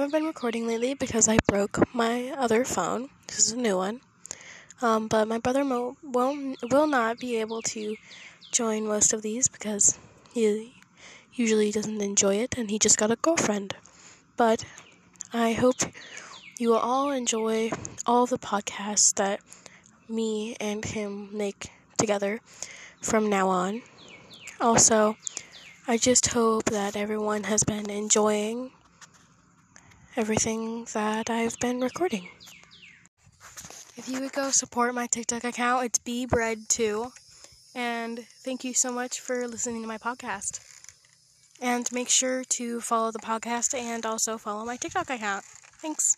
Haven't been recording lately because I broke my other phone. This is a new one. Um, but my brother Mo will will not be able to join most of these because he usually doesn't enjoy it and he just got a girlfriend. But I hope you will all enjoy all the podcasts that me and him make together from now on. Also, I just hope that everyone has been enjoying everything that I've been recording. If you would go support my TikTok account, it's bbread2. And thank you so much for listening to my podcast. And make sure to follow the podcast and also follow my TikTok account. Thanks.